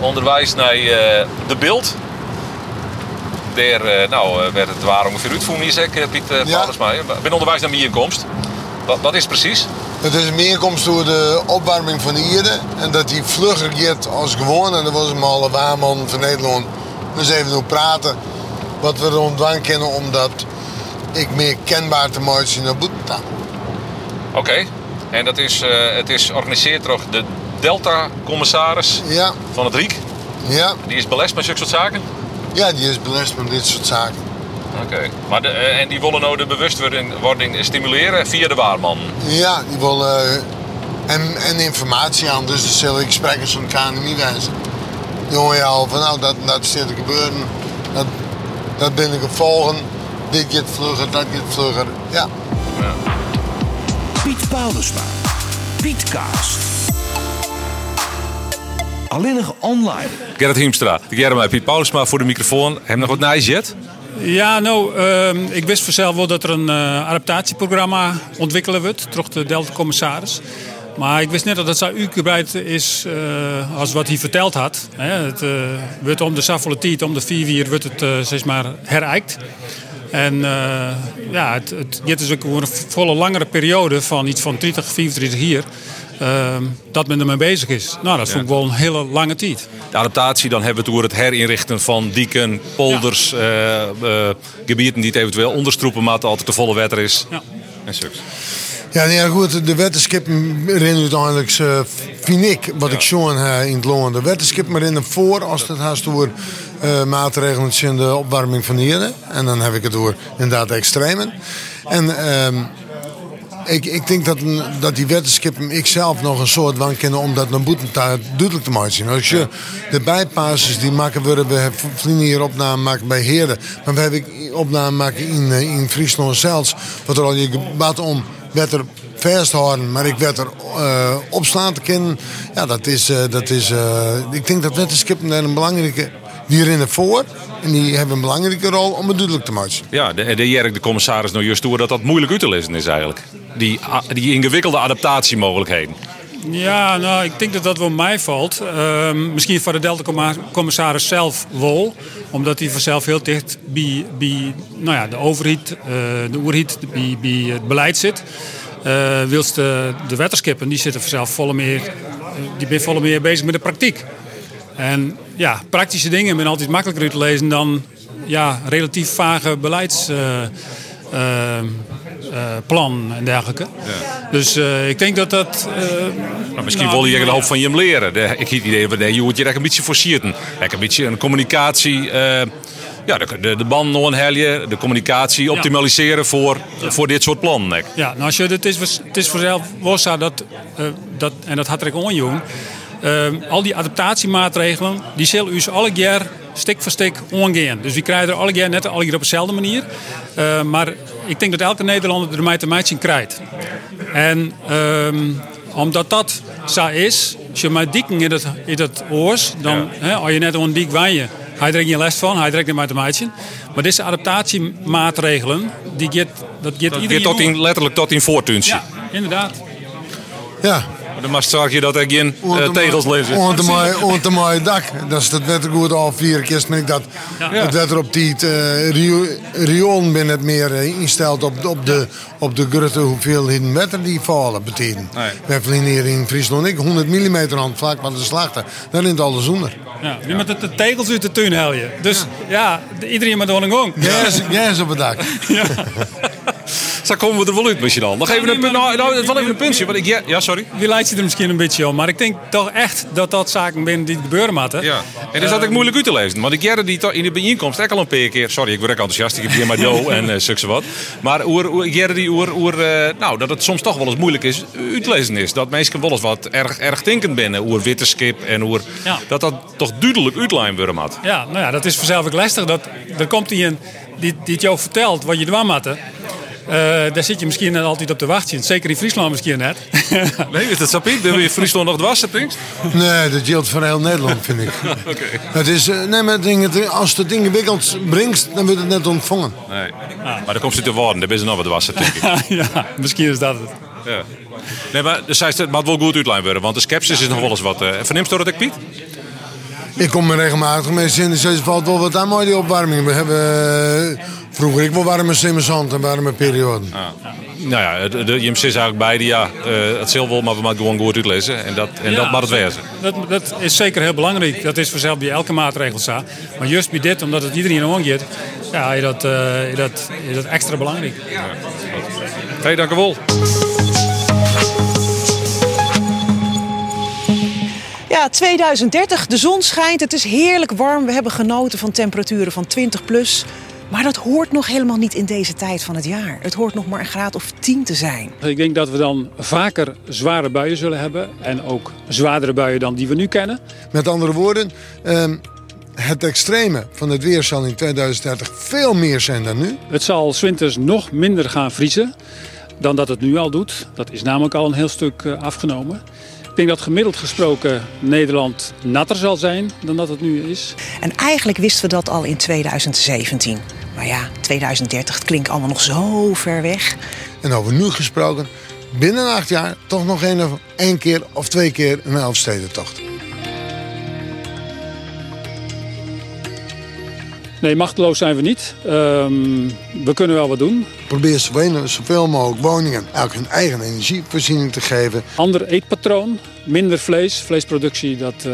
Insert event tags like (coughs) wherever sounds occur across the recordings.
onderwijs naar eh, de beeld. Daar eh, nou, eh, werd het waar ongeveer uitvoeren, hier zeg Piet Ja. Paulusma. Ik ben onderwijs naar bijeenkomst. Wat, wat is het precies? Het is een meerkomst door de opwarming van de Ierde. En dat die vlugger gaat als gewoon. En dat was een alle waarman van Nederland. Dus even over praten. Wat we er kennen om dat ik meer kenbaar te maken naar Boetenta. Oké. En dat is, het is georganiseerd door de Delta-commissaris Ja, van het Riek. ja, Die is belest met zulke soort zaken. ja, die is belast met dit soort zaken. Oké. Maar de, eh, en die willen nou de bewustwording wording stimuleren via de waarman. Ja, die willen eh, en, en informatie aan. Dus er zullen gesprekken zo'n KNMI wijzen. Die hoor je al van nou, dat, dat zit te gebeuren. Dat, dat ben ik gevolgen. Dit gaat vlugger, dat gaat vlugger. Ja. Piet Paulusma. Piet Kaas. Alleen nog online. Gerrit Hiemstra. Ik jij mij Piet Paulusma voor de microfoon. Heb je nog wat nijzet? Ja, nou, ehm, ik wist vanzelf wel dat er een eh, adaptatieprogramma ontwikkelen wordt, door de Delta-commissaris. Maar ik wist net dat het zo uitgebreid is eh, als wat hij verteld had. Hè. Het eh, wordt om de Saffoletiet, om de vier wordt het zeg maar herijkt. En eh, ja, het, het dit is ook voor een volle langere periode van iets van 30, 34 hier. Ehm, dat men ermee bezig is. Nou, dat vond ik wel een hele lange tijd. De adaptatie, dan hebben we het over het herinrichten van dieken, polders, eh, eh, gebieden die het eventueel onderstroepen, maar het altijd te volle water is. Ja. En zulks. Ja, nee, goed, de wetenschap erin uiteindelijk, eh, vind ik, wat ik zo in het loon. De wetenschap maar in voor als het haast door eh, maatregelen in de opwarming van de Erde. En dan heb ik het door inderdaad extremen. En ehm, ik, ik denk dat, dat die wetenschap ik zelf nog een soort van kennen om dat naar duidelijk te maken. Als je de bijpasses die maken worden, we hebben hier opname maken bij Heerden. Maar we hebben opname maken in, eh, in Friesland zelfs. Wat er al je gebad om werd er vasthouden, maar ik werd er eh, opslaan te kennen. Ja, dat is, eh, dat is ik denk dat wetenschap een belangrijke, die erin voor. En die hebben een belangrijke rol om het duidelijk te maken. Ja, de, de Jerk, de commissaris, nou juist door dat dat moeilijk uit te lezen is eigenlijk. Die, a- die ingewikkelde adaptatiemogelijkheden. Ja, nou, ik denk dat dat wel mij valt. Ehm, misschien voor de Delta-commissaris zelf wel. Omdat hij vanzelf heel dicht bij, bij nou ja, de overheid, eh, de oerheid, bij, bij het beleid zit. Eh wilst de, de wetterskippen, die zitten vanzelf volle meer, eh, die ben volle meer bezig met de praktijk. En ja, praktische dingen zijn altijd makkelijker uit te lezen dan ja, relatief vage beleidsplan en dergelijke. Dus eh, ik denk dat dat... eh, misschien nou, wil je een hoop van je leren. De, ik heb het idee van nee, je moet je echt een beetje forceren. Echt een beetje een communicatie. eh, ja, de, de, de band nog een helje, de communicatie optimaliseren voor, voor dit soort plannen. Ja, nou als je, het, is, het is vanzelf wel zo dat, eh, dat, en dat had ik onjoen, al die adaptatiemaatregelen, die zullen u alle jaar stik voor stik omgaan. Dus we krijgen er alle jaar net alle keer op dezelfde manier. Eh, maar ik denk dat elke Nederlander er mij te maken krijgt. En ehm, omdat dat zo is, als je maar dieken in het, in het oors, dan, hè, als je net een dik wijnje, hij er geen les van, hij trekt niet met een maatje. Maar deze adaptatiemaatregelen, die get, dat get Dat iedereen tot in, letterlijk tot in voortuintje. Ja, inderdaad. Ja, Dan mag zorg je dat er geen eh, tegels lezen. Onder mijn, onder mijn dak. Dat is dat wetter goed al vier keer. Ik dat het wetter op die uh, rio, riool ben het meer eh, insteld op, op de, op de grote hoeveelheden wetter die vallen betekent. Nee. We vliegen hier in Friesland ik 100 mm aan het vlak van de slachten. Dan in het alles onder. Ja, nu met de, de tegels uit de tuin hel je. Dus ja, de- iedereen met een gang. Gas, gas op het dak. (laughs) (laughs) Zo komen we er wel uit misschien al. Nog even een, punt- nou, nou, wel even een puntje. Want ik, ja, ja, sorry. Wie leidt je er misschien een beetje om. Maar ik denk toch echt dat dat zaken binnen die gebeuren moeten. Ja. En is dat ook moeilijk uit te lezen. Want ik jaren die in de bijeenkomst ook al een paar keer. Sorry, ik word ook enthousiast. Ik heb hier maar Jo (laughs) en uh, zulke wat. Maar oer, ik die oer, oer, eh, nou, dat het soms toch wel eens moeilijk is uit te lezen is. Dat mensen wel eens wat erg, erg denkend binnen. Oer witte skip en oer. Ja. Dat dat toch duidelijk uitlijn worden had. Ja, nou ja, dat is vanzelf ook lastig. Dat, er komt iemand die, die het jou vertelt wat je doen moet. Eh, daar zit je misschien net altijd op te wachten. Zeker in Friesland misschien net. (laughs) Nee, is dat sapie? Dan wil je Friesland nog dwars, denk Nee, dat geldt voor heel Nederland, vind ik. (laughs) Oké. Het is, eh, nee, maar het ding, als het ingewikkeld brengt, dan wordt het net ontvangen. Nee. Maar dan komt ze te worden. Daar is er nog wat dwars, denk ik. (laughs) ja, misschien is dat het. Ja. Nee, maar dus hij het mag wel goed uitlijn worden. Want de sceptisch is nog wel eens wat. Uh, verneemt u dat ik, Piet? ik kom me regelmatig mensen in de zee valt wel wat aan mooi die opwarming. We hebben eh, vroeger ik wel warme simmersand en warme perioden. Nou ja, de, de, je zit eigenlijk beide, ja, eh, het zal wel, maar we moeten gewoon goed uitlezen. En dat, en dat mag het wezen. Dat, dat is zeker heel belangrijk. Dat is vanzelf bij elke maatregel zo. Maar juist bij dit, omdat het iedereen omgeeft, ja, is dat, eh, is dat, is dat extra belangrijk. Hey, dank u wel. Ja, 2030, de zon schijnt, het is heerlijk warm. We hebben genoten van temperaturen van 20 plus. Maar dat hoort nog helemaal niet in deze tijd van het jaar. Het hoort nog maar een graad of 10 te zijn. Ik denk dat we dan vaker zware buien zullen hebben. En ook zwaardere buien dan die we nu kennen. Met andere woorden, ehm, het extreme van het weer zal in 2030 veel meer zijn dan nu. Het zal 's winters nog minder gaan vriezen dan dat het nu al doet. Dat is namelijk al een heel stuk eh, afgenomen. Ik denk dat gemiddeld gesproken Nederland natter zal zijn dan dat het nu is. En eigenlijk wisten we dat al in 2017. Maar ja, 2030 het klinkt allemaal nog zo ver weg. En over nu gesproken, binnen acht jaar toch nog één, of- één keer of twee keer een Elfstedentocht. Nee, machteloos zijn we niet. Ehm, we kunnen wel wat doen. Probeer zoveel, zoveel mogelijk woningen ook hun eigen energievoorziening te geven. Ander eetpatroon, minder vlees. Vleesproductie, dat, eh,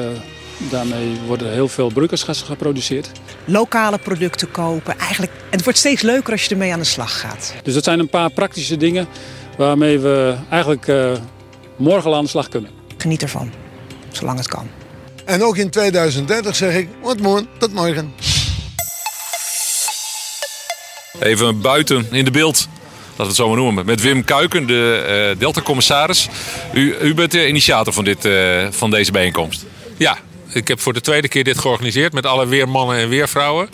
daarmee worden heel veel broeikasgassen geproduceerd. Lokale producten kopen. Eigenlijk, en het wordt steeds leuker als je ermee aan de slag gaat. Dus dat zijn een paar praktische dingen waarmee we eigenlijk eh, morgen al aan de slag kunnen. Geniet ervan, zolang het kan. En ook in 2030 zeg ik, wat mooi, tot morgen. Even buiten in de beeld. Laten we het zo maar noemen. Met Wim Kuiken, de eh, Delta-commissaris. U, u bent de initiator van, dit, eh, van deze bijeenkomst. Ja, ik heb voor de tweede keer dit georganiseerd met alle weermannen en weervrouwen.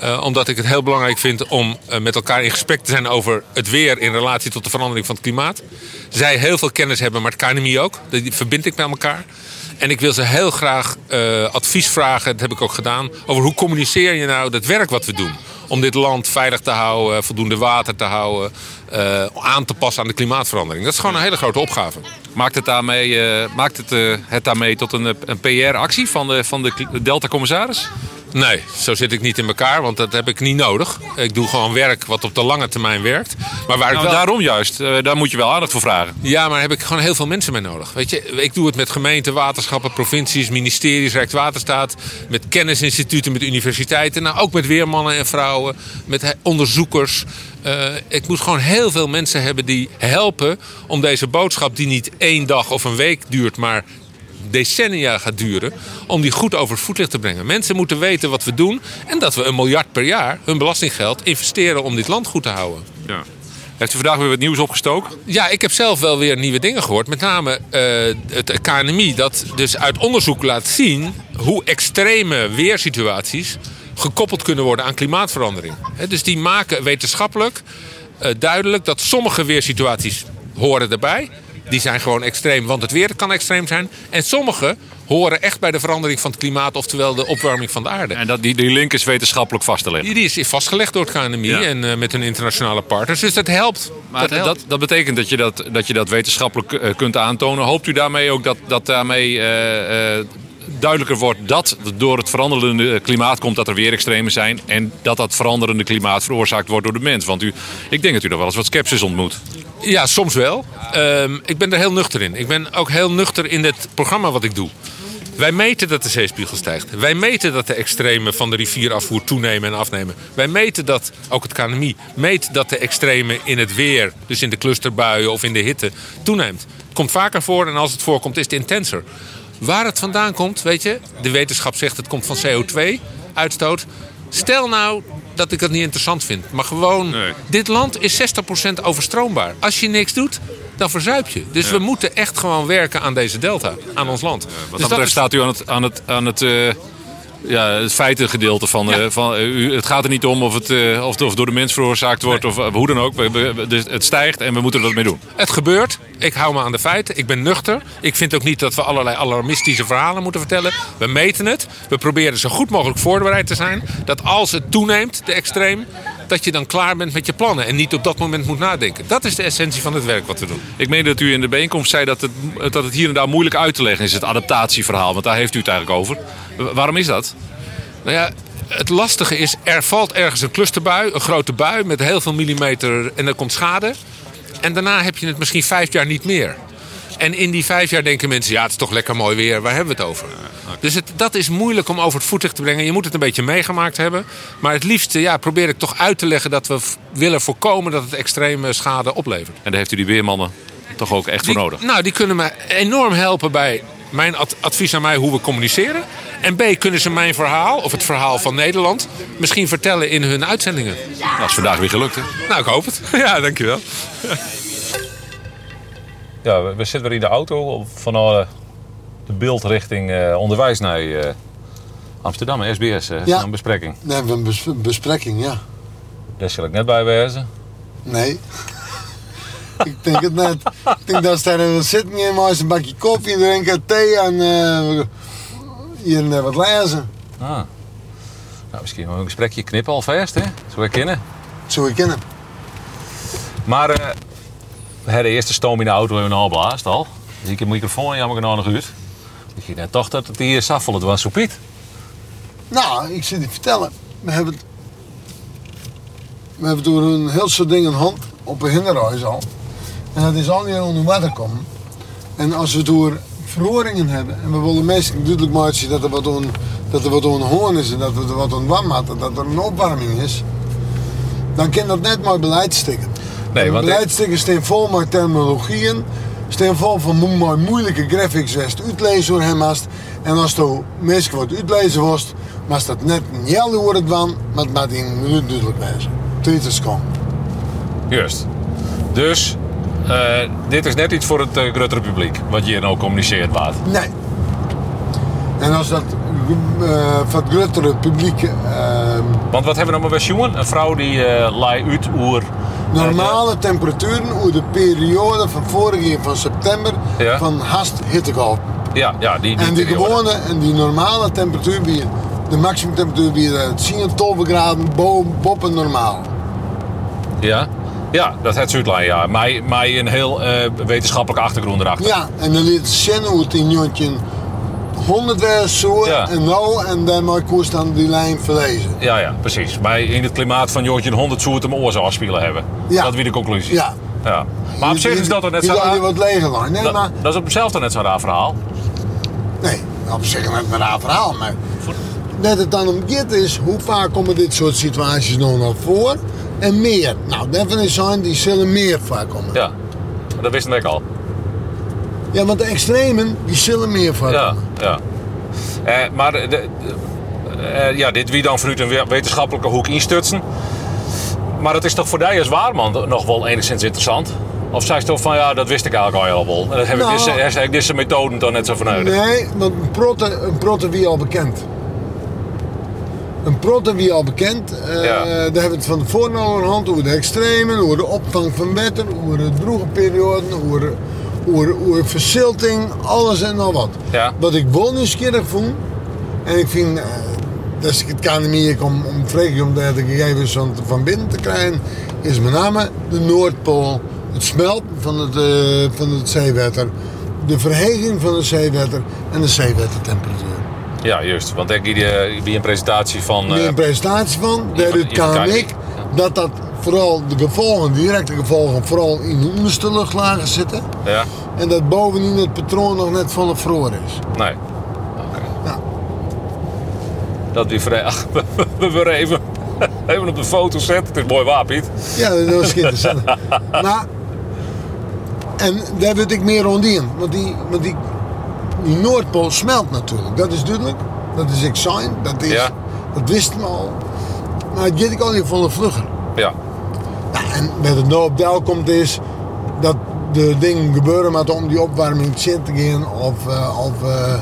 Eh, omdat ik het heel belangrijk vind om eh, met elkaar in gesprek te zijn over het weer in relatie tot de verandering van het klimaat. Zij heel veel kennis hebben, maar het KNMI ook. Die verbind ik met elkaar. En ik wil ze heel graag eh, advies vragen, dat heb ik ook gedaan, over hoe communiceer je nou dat werk wat we doen. Om dit land veilig te houden, voldoende water te houden, eh, aan te passen aan de klimaatverandering. Dat is gewoon een hele grote opgave. Maakt het daarmee, eh, maakt het, eh, het daarmee tot een, een PR-actie van de, van de Delta-commissaris? Nee, zo zit ik niet in elkaar, want dat heb ik niet nodig. Ik doe gewoon werk wat op de lange termijn werkt. Maar waar ik Nou, wel... daarom juist. Eh, daar moet je wel aandacht voor vragen. Ja, maar heb ik gewoon heel veel mensen mee nodig. Weet je, ik doe het met gemeenten, waterschappen, provincies, ministeries, Rijkswaterstaat, met kennisinstituten, met universiteiten, nou ook met weermannen en vrouwen, met onderzoekers. Eh, ik moet gewoon heel veel mensen hebben die helpen om deze boodschap, die niet één dag of een week duurt, maar decennia gaat duren, om die goed over het voetlicht te brengen. Mensen moeten weten wat we doen en dat we een miljard per jaar hun belastinggeld investeren om dit land goed te houden. Ja. Heeft u vandaag weer wat nieuws opgestoken? Ja, ik heb zelf wel weer nieuwe dingen gehoord. Met name eh, het KNMI, dat dus uit onderzoek laat zien hoe extreme weersituaties gekoppeld kunnen worden aan klimaatverandering. Dus die maken wetenschappelijk eh, duidelijk dat sommige weersituaties horen erbij. Die zijn gewoon extreem, want het weer kan extreem zijn. En sommige horen echt bij de verandering van het klimaat, oftewel de opwarming van de aarde. En dat, die, die link is wetenschappelijk vast te leggen. Die is vastgelegd door het KNMI Ja. en eh, met hun internationale partners. Dus dat helpt. Maar dat dat, helpt. dat, dat betekent dat je dat, dat je dat wetenschappelijk eh, kunt aantonen. Hoopt u daarmee ook dat, dat daarmee eh, duidelijker wordt dat door het veranderende klimaat komt dat er weer extremen zijn. En dat dat veranderende klimaat veroorzaakt wordt door de mens. Want u, ik denk dat u nog wel eens wat sceptisch ontmoet. Ja, soms wel. Ehm, ik ben er heel nuchter in. Ik ben ook heel nuchter in het programma wat ik doe. Wij meten dat de zeespiegel stijgt. Wij meten dat de extremen van de rivierafvoer toenemen en afnemen. Wij meten dat, ook het KNMI, meet dat de extremen in het weer, dus in de clusterbuien of in de hitte, toeneemt. Het komt vaker voor en als het voorkomt is het intenser. Waar het vandaan komt, weet je, de wetenschap zegt het komt van CO2-uitstoot. Stel nou dat ik dat niet interessant vind, maar gewoon, Nee. dit land is 60% overstroombaar. Als je niks doet, dan verzuip je. Dus we moeten echt gewoon werken aan deze delta, aan ons land. Wat Dus dat betreft is- staat u aan het, aan het, aan het, eh, ja, het feitengedeelte van... Ja. eh, van eh, u, het gaat er niet om of het, eh, of het of door de mens veroorzaakt wordt of hoe dan ook. We- we- dus het stijgt en we moeten er wat mee doen. Het gebeurt. Ik hou me aan de feiten. Ik ben nuchter. Ik vind ook niet dat we allerlei alarmistische verhalen moeten vertellen. We meten het. We proberen zo goed mogelijk voorbereid te zijn. Dat als het toeneemt, de extreem, dat je dan klaar bent met je plannen. En niet op dat moment moet nadenken. Dat is de essentie van het werk wat we doen. Ik meen dat u in de bijeenkomst zei dat het, dat het hier en daar moeilijk uit te leggen is, het adaptatieverhaal. Want daar heeft u het eigenlijk over. Wa- Waarom is dat? Nou ja, het lastige is, er valt ergens een clusterbui, een grote bui met heel veel millimeter en er komt schade. En daarna heb je het misschien vijf jaar niet meer. En in die vijf jaar denken mensen, ja, het is toch lekker mooi weer, waar hebben we het over? Dus het, dat is moeilijk om over het voetlicht te brengen. Je moet het een beetje meegemaakt hebben. Maar het liefste ja, probeer ik toch uit te leggen dat we willen voorkomen dat het extreme schade oplevert. En daar heeft u die weermannen toch ook echt voor nodig. Nou, die kunnen me enorm helpen bij mijn ad- advies aan mij hoe we communiceren. En B, kunnen ze mijn verhaal, of het verhaal van Nederland, misschien vertellen in hun uitzendingen. Dat is vandaag weer gelukt, hè? Nou, ik hoop het. (laughs) Ja, dankjewel. Ja, we, we zitten weer in de auto van de beeld richting eh, onderwijs naar eh, Amsterdam, SBS. Ja. Een bespreking. Dan hebben we een bes- bespreking, ja. Daar zal ik net bij wezen. Nee. (laughs) ik denk het net. Ik denk dat ze daar zitten en maar een bakje koffie drinken, thee en eh, hier en daar wat lezen. Ah. Nou, misschien wel een gesprekje knippen alvast, hè? Zo we kennen. Zo ik kennen. Maar we hebben de eerste stoom in de auto we al blaast al. Dus ik heb de microfoon jammer genoeg nog uit. Ik net toch dat het hier saffel, was zo. Nou, ik zit je vertellen. We hebben. We hebben door een heel soort dingen in hand op een hinderhuis al. En dat is al niet onder water komen. En als we door verhoringen hebben en we willen mensen duidelijk maken dat er wat on, dat er wat hoorn is en dat er wat on warm had, dat er een opwarming is, dan kan dat net maar beleid stikken. Nee, want Beleidstikken staan vol met terminologieën, staan vol van mo- moeilijke graphics west uitlezen door hem hast. En als je mensen wat uitlezen wordt, maar dat net niet het van, maar het in een minuut duidelijk lezen. Tweet is. Juist. Dus eh, dit is net iets voor het uh, grotere publiek, wat je nou communiceert waard. Nee. En als dat eh van het grotere publiek Want wat hebben we nou maar bij jongen? Een vrouw die eh laai uit oer. Normale temperaturen over de periode van vorig jaar van september Ja. van hast hittegolf. Ja, ja, die, die En die periode. gewone en die normale temperatuur weer, de maximum temperatuur weer eh, 10 12 graden boven, boven normaal. Ja, ja dat het Zuidlijn, ja. Maar, maar een heel eh, wetenschappelijke achtergrond erachter. Ja, en dan liet zien hoe het in Jontje 100 was zo Ja. en nou en dan maar koers dan die lijn verlezen. Ja, ja, precies. Maar in het klimaat van Joortje een 100 soorten oor zou afspelen hebben. Ja. Dat weer de conclusie. Ja. ja. Maar op zich is dat er net zo raar. wat leger lijn. Nee, Dat, maar dat is op zichzelf net zo'n raar verhaal. nee, op zich net een raar verhaal, maar dat het dan om gaat is, hoe vaak komen dit soort situaties nog naar voor en meer. Nou, daarvan is zijn die zullen meer vaak komen. Ja, dat wisten we al. Ja, want de extremen die zullen meer vaak Ja, ja. Eh, maar de, de- eh, ja, dit wie dan vanuit een we- wetenschappelijke hoek instutsen. Maar het is toch voor jou als waarman nog wel enigszins interessant? Of zei je toch van ja, dat wist ik eigenlijk al wel. En dat heb Nou. ik deze, heb ik deze methoden dan net zo vanuit. Nee, want een protte, een protte wie al bekend. Een protte wie al bekend. eh, Ja. Daar hebben we het van tevoren al aan de hand over de extremen, over de opvang van wetten, over de droege perioden, over, over verzilting, alles en nog wat. Ja. Wat ik wel nieuwsgierig vond, en ik vind eh, dat ik het kan niet meer om, om vreemd om de gegevens van, van binnen te krijgen, is met name de Noordpool, het smelten van het, eh, van het zeewater, de verheging van het zeewater en de zeewatertemperatuur. Ja, juist. Want ik die, eh, die een presentatie van. Eh, een presentatie van, van kan ik dat dat vooral de gevolgen, directe gevolgen, vooral in de onderste luchtlagen zitten. ja, En dat bovenin het patroon nog net volle vroor is. nee. Oké. Nou, Dat die vrij. Ach, we, we willen even, even op de foto zetten. Het is mooi waar, Piet. Ja, dat was interessant. (laughs) maar, en daar wil ik meer rond in. Want die, want die, die Noordpool smelt natuurlijk. Dat is duidelijk. Dat is ik zijn. Dat, is, Ja. dat wisten we al. Maar het ik al in volle vlugger. Ja. En met het nou op deel komt is dat de dingen gebeuren met om die opwarming zin te gaan. Of, eh, of eh,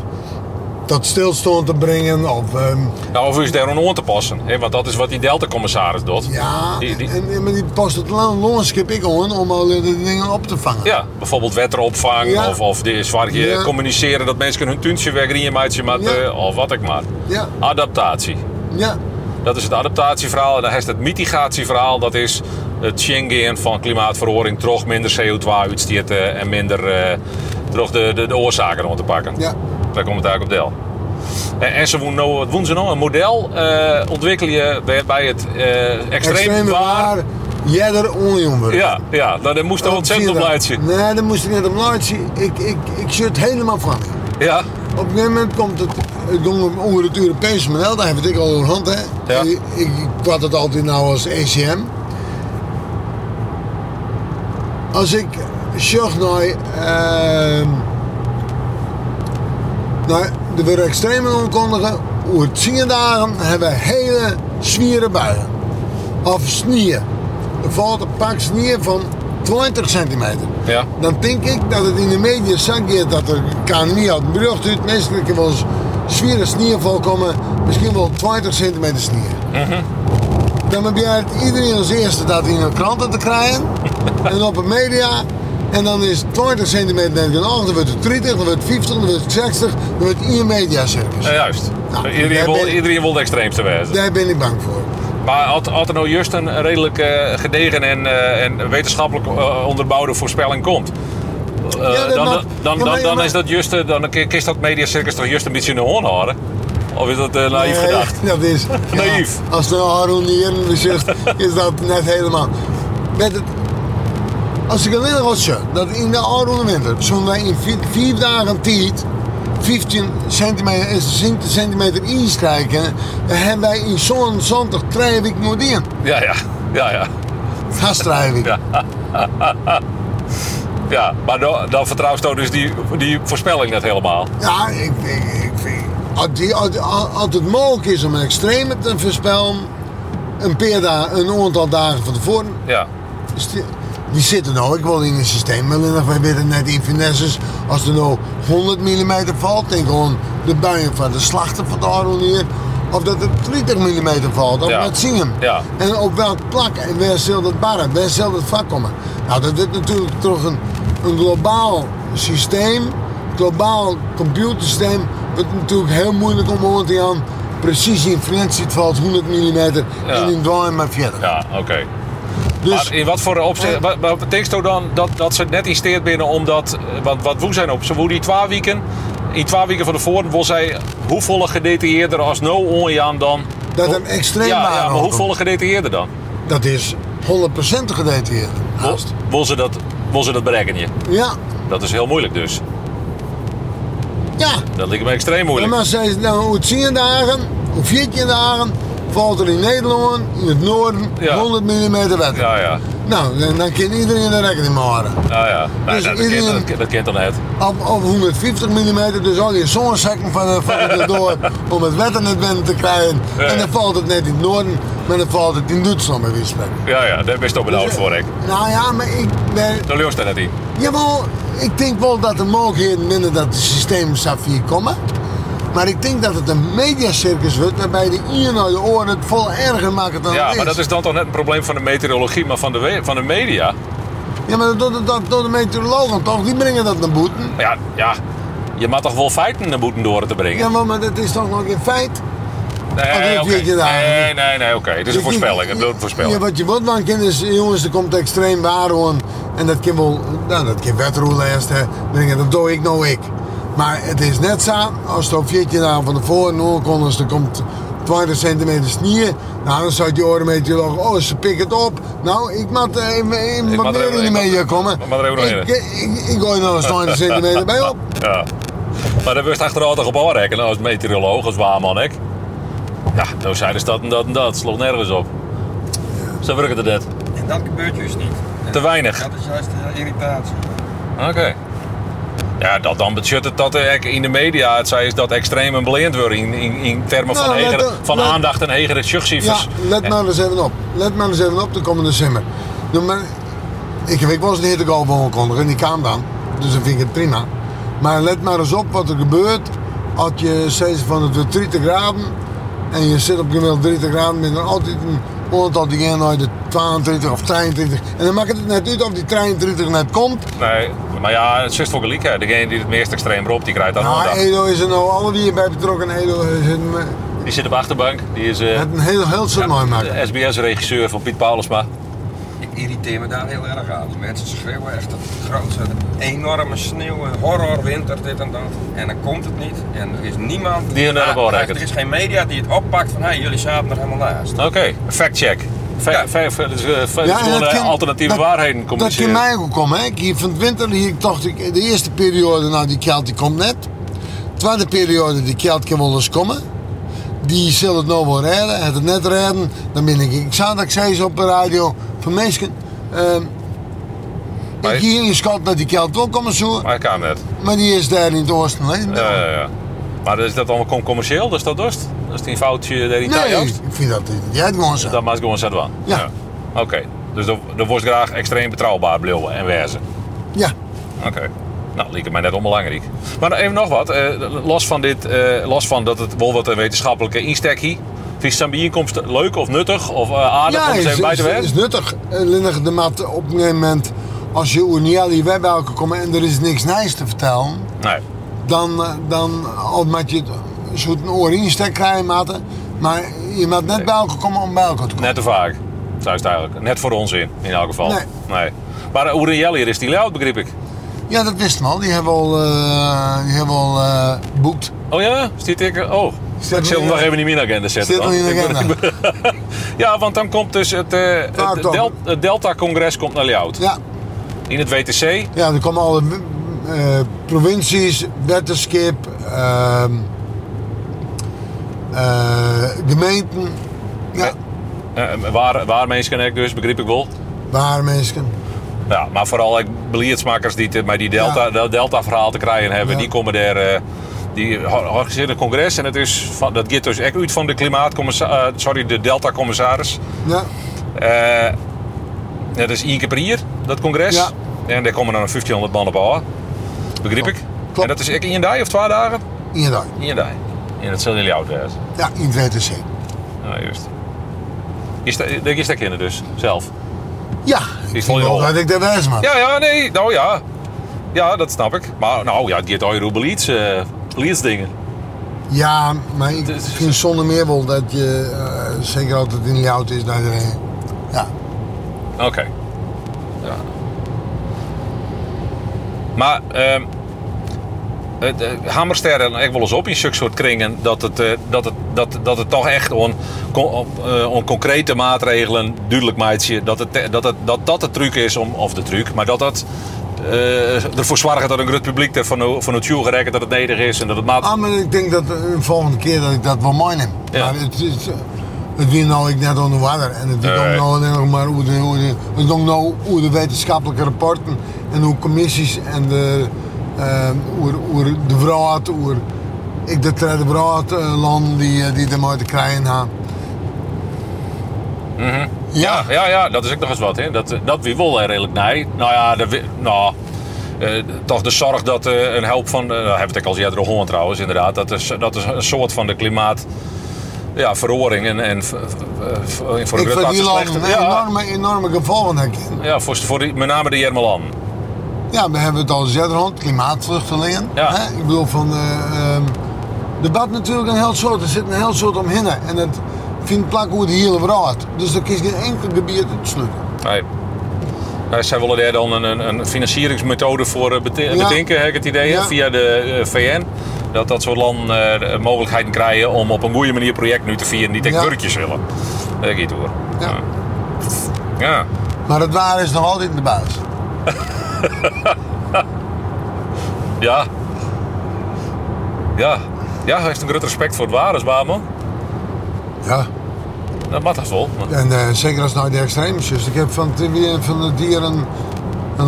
tot stilstand te brengen. Of, ehm, Nou, of is daar een aan te passen. Hè? Want dat is wat die Delta-commissaris doet. ja, Die- die- En, maar die past het landschap ik gewoon om al die dingen op te vangen. Ja, bijvoorbeeld weteropvang Ja. of, of de waar je Ja. communiceren dat mensen hun tuintje wegrieën maatje met, Ja. eh, of wat ik maar. Ja. Adaptatie. Ja. Dat is het adaptatieverhaal. En dan is het mitigatieverhaal. Dat is het Schengen van klimaatverhoring. Toch minder CO2 uitstoten en minder eh toch de, de, de oorzaken om te pakken. Ja. Daar komt het eigenlijk op deel. En, en ze doen nou, ze nou? Een model eh ontwikkel je bij, bij het eh extreem waar. Jeder onjongen. Ja, ja, nou, daar moest er ontzettend op luisteren. Nee, dat moest ik niet op luisteren. Ik, ik, ik zit helemaal van. Ja, Op een gegeven moment komt het, onder het Europese model, daar heb ik al een hand, hè. Ja. Ik, ik kwad het altijd nou als ECM. Als ik zag naar, naar de weer extreme aankondigen, over tien dagen hebben we hele zwiere buien. Of sneeuw. Er valt een pak sneeuw van 20 centimeter. ja. Dan denk ik dat het in de media zegt dat er KNMI uit een bericht uit. Meestal kan wel sneeuwval komen, misschien wel 20 centimeter sneeuw. Dan probeert iedereen als eerste dat in een kranten te krijgen (laughs) en op de media. En dan is 20 centimeter net genoeg, dan wordt het 30, dan wordt het 50, dan wordt het 60, dan wordt het in een mediacircus. Ja, juist. Nou, iedereen, wil, ben- iedereen wil de extreemste wezen. Daar ben ik bang voor. Maar had, er nou juist een redelijk eh, gedegen en, eh, en wetenschappelijk eh, onderbouwde voorspelling komt? Ja, dan, mag. dan, is dat juist, dan kist dat mediacircus toch juist een beetje in de hoorn houden? Of is dat eh, naïef Nee, gedacht? (laughs) Dat is Naïef. Ja, als de haronieren bezicht, is dat net helemaal. Met het, als ik nog zeg dat in de oude winter, wij in vier, vier dagen tijd 15 centimeter, eh, 20 centimeter ijs krijgen, dan hebben wij in zo'n zondag nog in. Ja, ja. Ja, ja. Ja. ja maar dan, dan vertrouwt dus die, die voorspelling net helemaal. Ja, ik, ik, ik vind. Als, die, het mogelijk is om een extreme te voorspellen, een, paar een aantal dagen van tevoren, Ja. Dus die, die zitten nou ook wel in het systeem. Alleen nog, wij weten net in finesses. Als er nou 100 mm valt, denk gewoon de buien van de slachten van de Aronier. Of dat er 30 mm valt, of Ja. met zingen. Ja. En op welk plak en waar zal dat barren, waar zal dat vak komen. Nou, dat is natuurlijk toch een, een globaal systeem, globaal computersysteem. Wat natuurlijk heel moeilijk om aan te gaan. Precies in Friends het valt 100 mm en in Dwaan maar verder. Ja, oké. Dus, Maar in wat voor opzicht, wat, wat betekent het dan dat, dat ze net in steert binnen omdat, wat, wat woe zijn op, ze woe die twee weken, in twee weken van tevoren wil zij hoeveel gedetailleerder als no onjaan dan? Dat een extreem ja, ja, maar hoeveel gedetailleerder dan? Dat is 100% gedetailleerd. Wil, wil, ze dat, wil ze dat berekenen? Ja, Dat is heel moeilijk dus. Ja. Dat lijkt me extreem moeilijk. maar zei ze, nou, hoe 10 dagen, hoe 14 dagen, valt er in Nederland, in het noorden, Ja. 100 mm wetter. Ja, ja. Nou, dan, dan kan iedereen er rekening houden. Ja, ja. Nee, Dus dat, dat, iedereen- kent, dat, dat kent dan net. Op, op 150 mm, dus al je zonnezakken van, de- van het door (laughs) om het wetter net binnen te krijgen. Ja. En dan valt het net in het noorden, maar dan valt het in Duitsland van spreken. Ja, ja. Daar ben je toch benauwd voor, ik. Nou ja, maar ik ben, Daar leert er net in. Jawel, ik denk wel dat er mogelijkheden minder dat het systeem hier komen. Maar ik denk dat het een mediacircus wordt waarbij de ear naar de oren het vol erger maken dan Ja, het maar dat is dan toch net een probleem van de meteorologie, maar van de, van de media. Ja, maar doet dat door de meteorologen toch? Die brengen dat naar boeten. Ja, ja. Je mag toch wel feiten naar boeten door te brengen? Ja, maar, maar dat is toch nog geen feit? Nee, dat je daar nee, niet. nee, nee, oké. Het is een voorspelling. Het Ja, voorspelling. wat je wilt van kind is, jongens, er komt extreem waar aan. En dat kan wel, nou, dat kan hè, brengen, dat doe ik nou ik. Maar het is net zo, als het op 14 dagen van tevoren aankondigt, er komt 20 centimeter sneeuw. Nou, dan zou die orenmeteoroloog, oh, ze pikken het op. Nou, ik moet eh, even, er in ik moet- media komen. ik er ik, ik, ik gooi nog eens 20 (laughs) centimeter bij op. Ja. Maar dan wist achteruit op aanrekenen als meteoroloog, als waarman, ik. Ja, nou zeiden ze dat en dat en dat. Sloeg nergens op. Zo werkt het net. En dat gebeurt juist niet. En Te weinig. Dat is juist de irritatie. Oké. Ja, dat, dan betekent het dat er in de media het zei is dat extreem en beleend wordt in, in, in termen van, Nou, hegere, van let- aandacht en hegere Ja, schuchtcijfers. let maar eens even op. Let maar eens even op de komende simmer. Nou, maar, ik weet wel eens een hittegolf aankondigen, die kwam dan. Dus dan vind ik het prima. Maar let maar eens op wat er gebeurt als je zegt van het wordt 30 graden en je zit op gemiddeld 30 graden met dan altijd een aantal die gaan naar de 22 of 23. En dan maakt het net uit of die 23 net komt. Nee, maar ja, het is voor gelijk. hè. Degene die het meest extreem roept, die krijgt dat Nou. Edo is er nou alle wie bij betrokken. Edo is een, eh, Die zit op de achterbank. Die is eh, een heel, heel mooi maken. SBS-regisseur van Piet Paulusma. Irriteer me daar heel erg aan. Die mensen schreeuwen echt het grootste, enorme sneeuw, en horrorwinter, dit en dat. En dan komt het niet. En er is niemand... Die er naar de bal Ah, rekent. Er is geen media die het oppakt van, hé, jullie zaten er helemaal naast. Oké, fact check. Ja. dus, dat kan- alternatieve dat- waarheden Dat communiceren. kan mij ook komen. Hè. Ik Hier van het winter, hier dacht ik, de eerste periode, nou die kelt die komt net. Tweede periode, die kelt kan wel eens komen. Die zal het nou wel redden, het net redden. Dan ben ik, ik dat ik zei zo op de radio van mensen. ehm Maar- ik hier in schat dat die kelt wel komen zo, Maar ik kan net. maar die is daar in het oosten. hè. Ja, ja, ja. Maar is dat allemaal com- commercieel? Dus dat dorst? Dat is die foutje daar in nee, ik vind dat. Jij het gewoon. Dat mag gewoon zetten aan. Ja. Oké. Dus dat, dat wordt graag extreem betrouwbaar blijven en wezen. Ja. Oké. Nou, liep het mij net onbelangrijk. Maar even nog wat. eh, los, van dit, eh, los van dat het wel wat een wetenschappelijke insteek hier. Vind je zo'n bijeenkomst leuk of nuttig of eh, aardig om even bij te werken? is nuttig. Alleen de mat op een gegeven moment, als je niet al die komt en er is niks nijs te vertellen, Nee. dan, eh, dan al moet je zo'n oor instek krijgen, maten. Maar je moet net bij elkaar komen om bij elkaar te komen. Net te vaak. Zo is het eigenlijk. Net voor ons in, in elk geval. Nee. nee. Maar uh, Uriel hier is die layout, begreep ik. Ja, dat wist al. Die hebben al, eh, die hebben al eh, boekt. Oh ja? Stiet ik? Oh. Ik hem nog- even in mijn agenda zetten. Zit nog dan. in de agenda. (laughs) ja, want dan komt dus het, eh, het, oktober. Del- het Delta-congres komt naar layout. Ja, In het WTC. ja er komen alle eh, provincies, wetenschap, ehm, eh, gemeenten. Ja, waar, waar mensen dus, begreep ik wel. waar mensen. Ja, maar vooral ik beleidsmakers die met die Ja. Delta-verhaal te krijgen hebben, Ja. die komen daar. Eh, die organiseren een congres en het is van, dat gaat dus echt uit van de klimaatcommissaris, sorry, de Delta-commissaris. Ja, Eh dat is één keer per jaar, dat congres. Ja. En daar komen dan 1500 man op aan. Begreep ik? Klopt. En dat is echt één dag of twee dagen? inderdaad. Eén dag. En dat zal jullie oud zijn. Ja, in het WTC. Nou, juist. Is dat, dat is dat kinderen dus, zelf? Ja, Die ik vond je wel dat ik daar wijs maak. Ja, ja, nee, nou ja. Ja, dat snap ik. Maar nou ja, het gaat over beleid, beleidsdingen. Ja, maar ik vind zonder meer wel dat je, eh, zeker als het in die auto is, dat er, ja. Oké. Ja. Maar, ehm het, eh, hammersterren echt wel eens op in zulke soort kringen dat het, eh, dat het, dat, dat het toch echt on, on concrete maatregelen duidelijk maakt dat, het, dat, het, dat dat de truc is om, of de truc, maar dat dat eh, ervoor zorgt dat een groot publiek er van, het jury gerekend dat het nederig is en dat het maat. Ah, maar ik denk dat de volgende keer dat ik dat wel mooi neem. Ja. Maar het, is, eh, het weer nou ik net onder water. En het ook nou nog maar hoe de, hoe de, het is ook nou hoe de wetenschappelijke rapporten en hoe commissies en de, eh, hoe, hoe de vrouw hoe ik de tweede vrouw land die, eh, die er maar te krijgen gaan. Ja, ja, ja, dat is ook nog eens wat. Hè. Dat, dat wie wel redelijk nee. Nou ja, de, nou, eh, toch de zorg dat eh, een help van, uh, het ook al eerder gehoord trouwens, inderdaad, dat is, dat is een soort van de klimaat, ja, verhoring en, en voor de Ik hartstikke landen slechte- Ja, enorme, enorme gevolgen herkennen. ja voor, voor die, met name de Jermelan. Ja, we hebben het al gezegd rond, klimaatvluchtelingen. Ja. Hè? Ik bedoel van, eh ehm, debat natuurlijk een heel soort, er zit een heel soort omheen. En het vindt plak hoe de hele wereld. Dus er is geen enkel gebied te sluiten. Nee. Nou, zij willen daar dan een, een, financieringsmethode voor eh, Ja. bedenken, heb ik het idee, Ja. via de eh, VN. Dat dat soort landen eh, de mogelijkheden krijgen om op een goede manier project nu te vieren die tegen Ja. burgertjes willen. Dat gaat door. Ja. Ja. Maar het waar is nog altijd in de buis. (laughs) Ja. Ja. Ja, hij heeft een groot respect voor het waar, is waar, man. Ja. Dat mag toch wel. maar- En eh, zeker als het nou de extremes is. Ik heb van, het- weer van het dier een,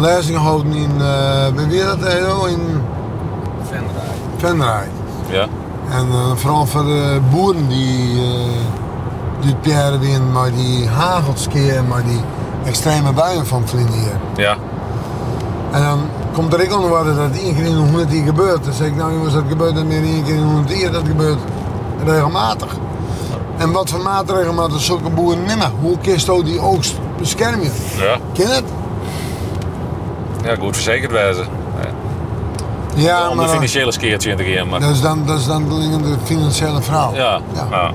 lezing gehouden in, uh, bij wie dat eh, joh, in Venray. Venray. Ja. En eh, vooral voor de boeren die, uh, die Pierre maar die hagelskeer, maar die extreme buien van vliegen hier. Ja. En dan komt er ook onder wat dat één keer in de 100 jaar gebeurt. Dan zeg ik, nou jongens, dat gebeurt niet meer één keer in de 100 jaar, dat gebeurt regelmatig. En wat voor maatregelen maken zulke boeren nemen? Hoe kist je die oogst beschermen? Ja. Ken je het? Ja, goed verzekerd wijzen. Ja, Om de maar financiële skeertje in te gaan. Maar... dat is dan, dat is dan de, financiële verhaal. Ja. Ja. ja.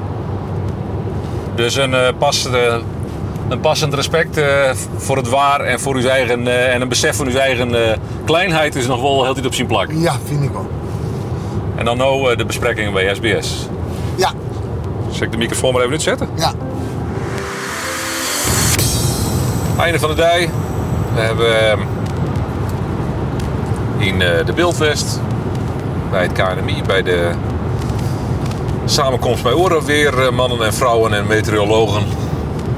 Dus een eh, pas, eh, een passend respect eh, voor het waar en voor uw eigen eh, en een besef van uw eigen kleinheid is nog wel heel op zijn plak. Ja, vind ik ook. En dan nou de besprekingen bij SBS. Zal ik de microfoon maar even uitzetten? ja. Einde van de dij. We hebben ehm, in eh, de Beeldwest, bij het KNMI, bij de samenkomst bij Oren weer eh, mannen en vrouwen en meteorologen.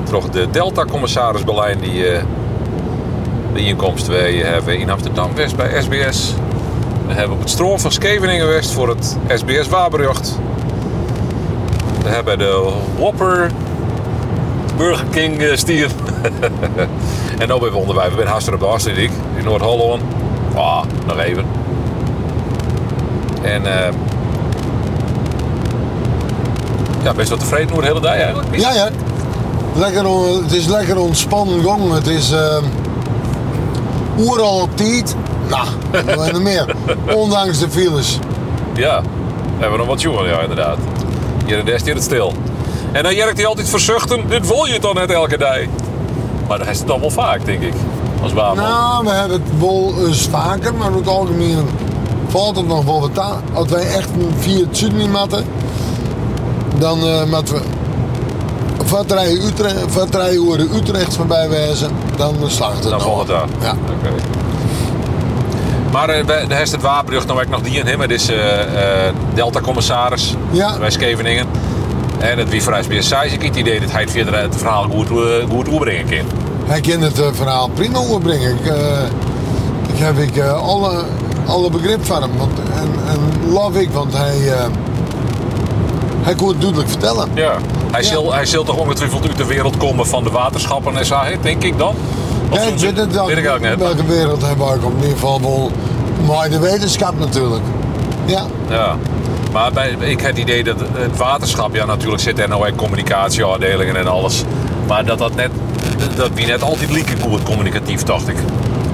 Toch de Delta-commissaris Berlijn die eh bijeenkomst wij hebben in Amsterdam West bij SBS. We hebben op het stroom van Scheveningen West voor het SBS Waberjocht. We hebben de Whopper Burger King eh, stier. (laughs) en dan ben we onderweg. We zijn hartstikke op de Astrid in Noord-Holland. Ah, nog even. En eh ja, best wel tevreden hoe de hele dag eigenlijk. Ja, ja. Lekker, het is lekker ontspannen gang. Het is uh, oeral op tijd. Nou, nog en meer. (laughs) Ondanks de files. Ja, we hebben nog wat jongen, ja, inderdaad. Hier en daar het stil. En dan jerkt hij altijd verzuchten. Dit wil je toch net elke dag? Maar dat is het dan wel vaak, denk ik. Als. Nou, we hebben het wel eens vaker, maar in het algemeen valt het nog wel wat aan. Als wij echt vier het zuiden hadden, dan uh, moeten we wat rijden Utrecht, Utrecht voorbij wezen, dan slaagt het dan nog. volgt het aan. Ja. Maar uh, de heeft het Wapenbrug ook nog die in hem. Het is uh, Delta-commissaris Ja. bij Scheveningen. En het wie voor SBS zei ik het idee dat hij het het verhaal goed, goed overbrengen kan. Hij kan het eh, verhaal prima overbrengen. Ik, eh, ik heb ik, eh, alle, alle begrip van hem. Want, en, en love ik, want hij, eh, hij kon het duidelijk vertellen. Ja. Hij, Ja. Zal, hij zal toch ongetwijfeld uit de wereld komen van de waterschappen en zo, denk ik dan? Of Ja, ik weet het wel. ik. Welke wereld we ook op ieder geval wel. Maar de wetenschap natuurlijk. Ja, Ja. Maar bij, ik heb het idee dat het waterschap, ja natuurlijk zit er nou ook communicatieafdelingen en alles. Maar dat dat net, dat wie net altijd lieken goed communicatief, dacht ik.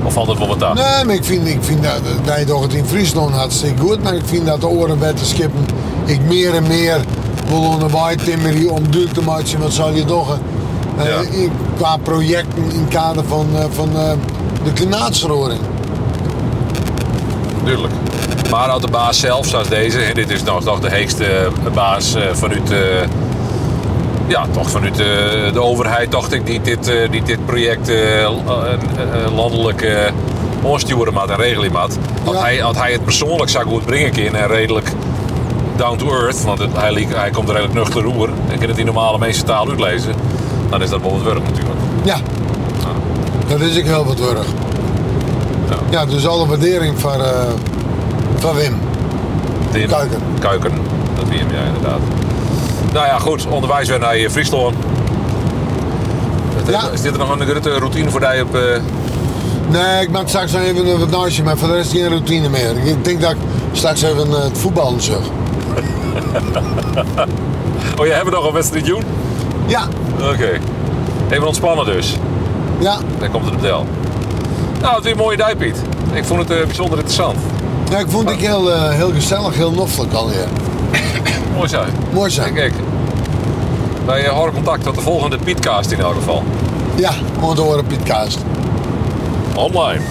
Of valt het wel wat aan? nee, maar ik vind, ik vind dat toch het in Friesland hartstikke goed. Maar ik vind dat de orenwettenschappen ik meer en meer wil onderwijs timmeren om duur te maken wat zou je toch. Eh, Ja. in- qua projecten in het kader van, eh, van eh, de klimaatverandering. Tuurlijk. Maar uit de baas zelf, zoals deze, hè, dit is nog, nog de heegste eh, baas eh, vanuit, eh, ja, toch vanuit eh, de overheid, dacht ik, die dit, eh, die dit project eh, eh, eh, landelijk eh aansturen maat en regelen maat. Ja. hij, als hij het persoonlijk zou goed brengen kunnen en redelijk down to earth, want het, hij, hij komt er redelijk nuchter roer en kan het in normale mensentaal uitlezen, dan is dat werk natuurlijk. Ja, dat is ik heel wat terug. Ja. Ja, dus alle waardering van, eh, van Wim. Kuiken. Kuiken, dat wie hem, ja, inderdaad. Nou ja, goed, onderwijs weer naar eh, Friesland. Ja. Is dit er nog een grote routine voor jou op... eh, Nee, ik maak straks nog even een wat naastje, maar voor de rest geen routine meer. Ik denk dat ik straks even het voetballen zeg. (laughs) Oh, jij hebt nog een wedstrijd doen? Ja, Oké. Even ontspannen dus. ja. Dan komt het op. Nou, het is weer een mooie dag, Piet. Ik vond het eh, bijzonder interessant. ja ik vond het heel, eh, heel gezellig, heel noffelijk alweer. (coughs) Mooi zo. Mooi zo. Kijk, kijk. Wij eh, houden contact tot de volgende Pietcast in elk geval. Ja, om te horen Piet Kaast. Online.